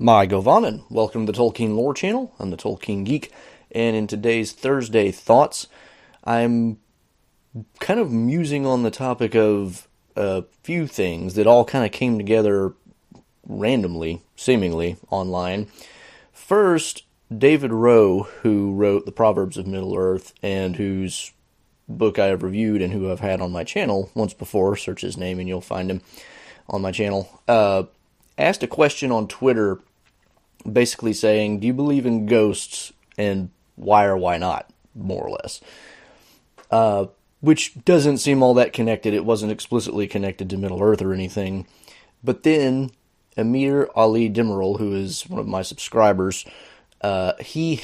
Mae govannen. Welcome to the Tolkien Lore Channel. I'm the Tolkien Geek, and in today's Thursday Thoughts, I'm kind of musing on the topic of a few things that all kind of came together randomly, seemingly, online. First, David Rowe, who wrote The Proverbs of Middle Earth and whose book I have reviewed and who I've had on my channel once before, search his name and you'll find him on my channel, uh, asked a question on Twitter basically saying, Do you believe in ghosts and why or why not, more or less? Uh, which doesn't seem all that connected. It wasn't explicitly connected to Middle Earth or anything. But then Emir Ali Demirel, who is one of my subscribers, uh, he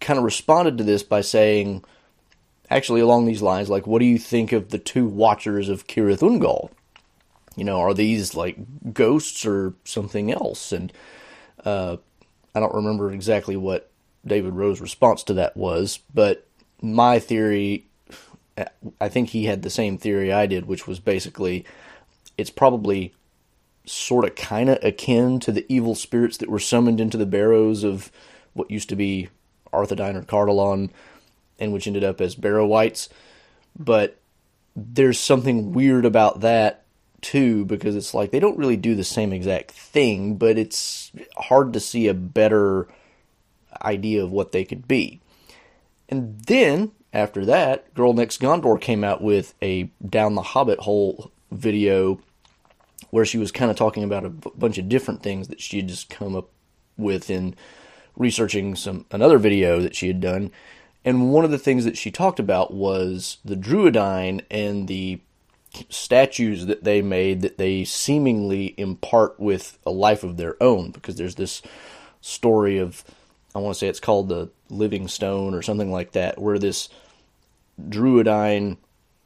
kind of responded to this by saying, actually along these lines, like, what do you think of the two Watchers of Cirith Ungol? You know, are these like ghosts or something else? And uh, I don't remember exactly what David Rowe's response to that was, but my theory, I think he had the same theory I did, which was basically it's probably sort of kind of akin to the evil spirits that were summoned into the barrows of what used to be Arthedain or Cardolan, and which ended up as Barrow-wights. But there's something weird about that too because it's like they don't really do the same exact thing, but it's hard to see a better idea of what they could be. And then after that, Girl Next Gondor came out with a down the Hobbit hole video where she was kind of talking about a b- bunch of different things that she had just come up with in researching some another video that she had done. And one of the things that she talked about was the Druedain and the statues that they made that they seemingly impart with a life of their own because there's this story of I want to say it's called the Living Stone or something like that where this Druedain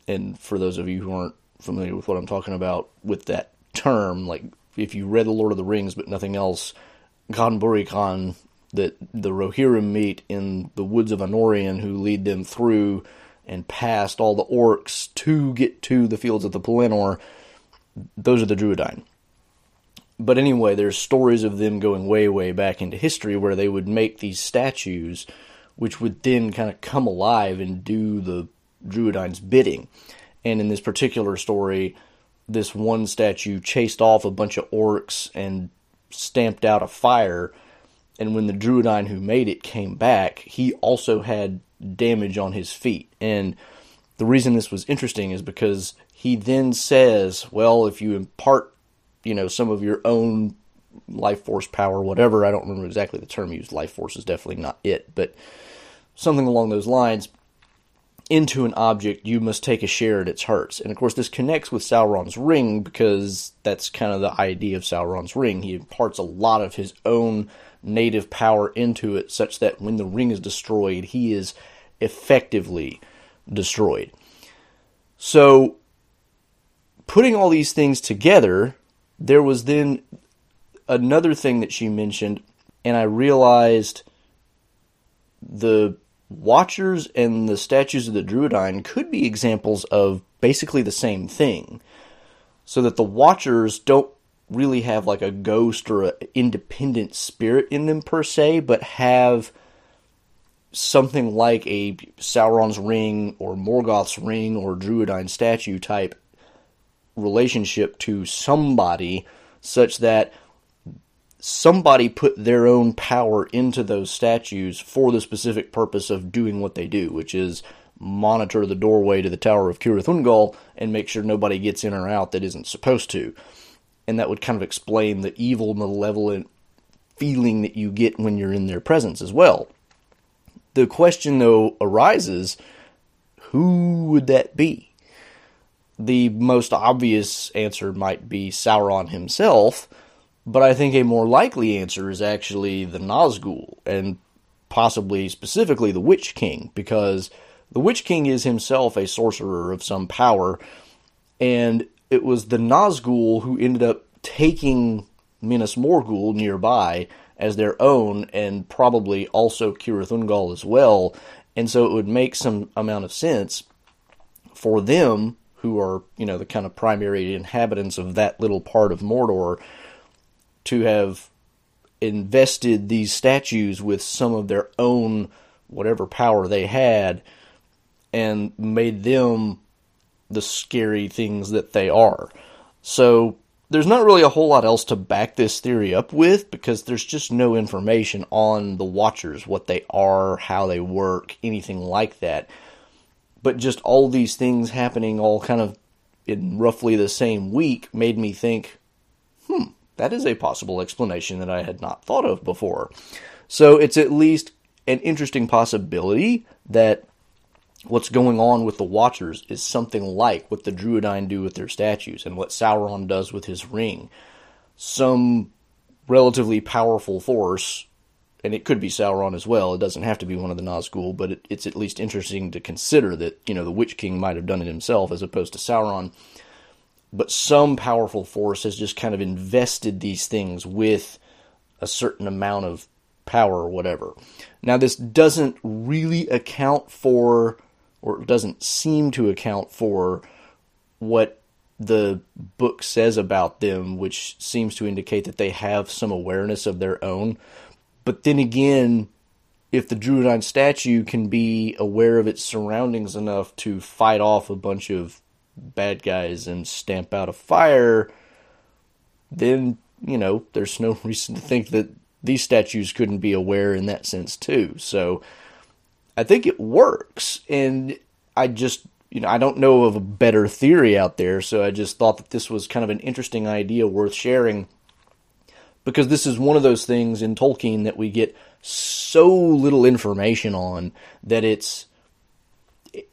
and for those of you who aren't familiar with what I'm talking about with that term like if you read the Lord of the Rings but nothing else Ghân-buri-Ghân that the Rohirrim meet in the woods of Anórien who lead them through and past all the orcs to get to the fields of the Pelennor, those are the Druedain. But anyway, there's stories of them going way, way back into history where they would make these statues, which would then kind of come alive and do the Druedain's bidding. And in this particular story, this one statue chased off a bunch of orcs and stamped out a fire. And when the Druedain who made it came back, he also had damage on his feet. And the reason this was interesting is because he then says, well, if you impart, you know, some of your own life force power, whatever, I don't remember exactly the term used. Life force is definitely not it, but something along those lines into an object, you must take a share in its hurts. And of course, this connects with Sauron's ring because that's kind of the idea of Sauron's ring. He imparts a lot of his own native power into it, such that when the ring is destroyed, he is effectively destroyed. So, putting all these things together, there was then another thing that she mentioned, and I realized the Watchers and the statues of the Druedain could be examples of basically the same thing. So that the Watchers don't really have like a ghost or an independent spirit in them per se, but have something like a Sauron's ring or Morgoth's ring or Druedain statue type relationship to somebody such that somebody put their own power into those statues for the specific purpose of doing what they do, which is monitor the doorway to the Tower of Cirith and make sure nobody gets in or out that isn't supposed to and that would kind of explain the evil, malevolent feeling that you get when you're in their presence as well. The question, though, arises who would that be? The most obvious answer might be Sauron himself, but I think a more likely answer is actually the Nazgul, and possibly specifically the Witch King, because the Witch King is himself a sorcerer of some power, and it was the Nazgul who ended up taking Minas Morgul nearby as their own, and probably also Cirith Ungol as well. And so it would make some amount of sense for them, who are you know the kind of primary inhabitants of that little part of Mordor, to have invested these statues with some of their own whatever power they had and made them the scary things that they are. So there's not really a whole lot else to back this theory up with because there's just no information on the Watchers, what they are, how they work, anything like that. But just all these things happening all kind of in roughly the same week made me think, hmm, that is a possible explanation that I had not thought of before. So it's at least an interesting possibility that what's going on with the Watchers is something like what the Druedain do with their statues and what Sauron does with his ring. Some relatively powerful force, and it could be Sauron as well. It doesn't have to be one of the Nazgul, but it, it's at least interesting to consider that you know the Witch King might have done it himself as opposed to Sauron. But some powerful force has just kind of invested these things with a certain amount of power or whatever. Now, this doesn't really account for or doesn't seem to account for what the book says about them, which seems to indicate that they have some awareness of their own. But then again, if the Druedain statue can be aware of its surroundings enough to fight off a bunch of bad guys and stamp out a fire, then, you know, there's no reason to think that these statues couldn't be aware in that sense too. So I think it works. And I just, you know, I don't know of a better theory out there. So I just thought that this was kind of an interesting idea worth sharing because this is one of those things in Tolkien that we get so little information on that it's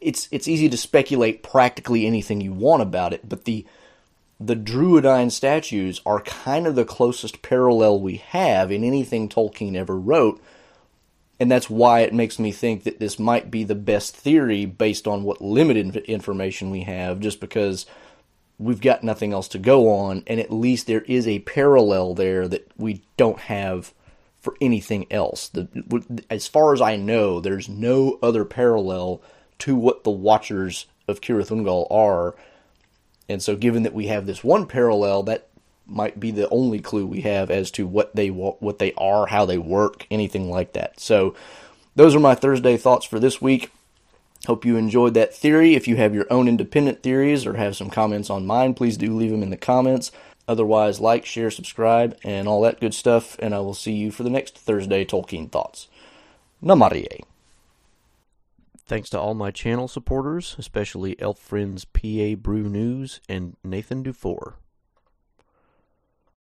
it's it's easy to speculate practically anything you want about it, but the the Druedain statues are kind of the closest parallel we have in anything Tolkien ever wrote and that's why it makes me think that this might be the best theory based on what limited information we have, just because we've got nothing else to go on, and at least there is a parallel there that we don't have for anything else. The, as far as I know, there's no other parallel to what the Watchers of Cirith Ungol are. And so, given that we have this one parallel, that might be the only clue we have as to what they what they are, how they work, anything like that. So those are my Thursday thoughts for this week. Hope you enjoyed that theory. If you have your own independent theories or have some comments on mine, please do leave them in the comments. Otherwise, like, share, subscribe, and all that good stuff. And I will see you for the next Thursday Tolkien Thoughts. Namarie. Thanks to all my channel supporters, especially Elf Friends PA Brew News and Nathan Dufour.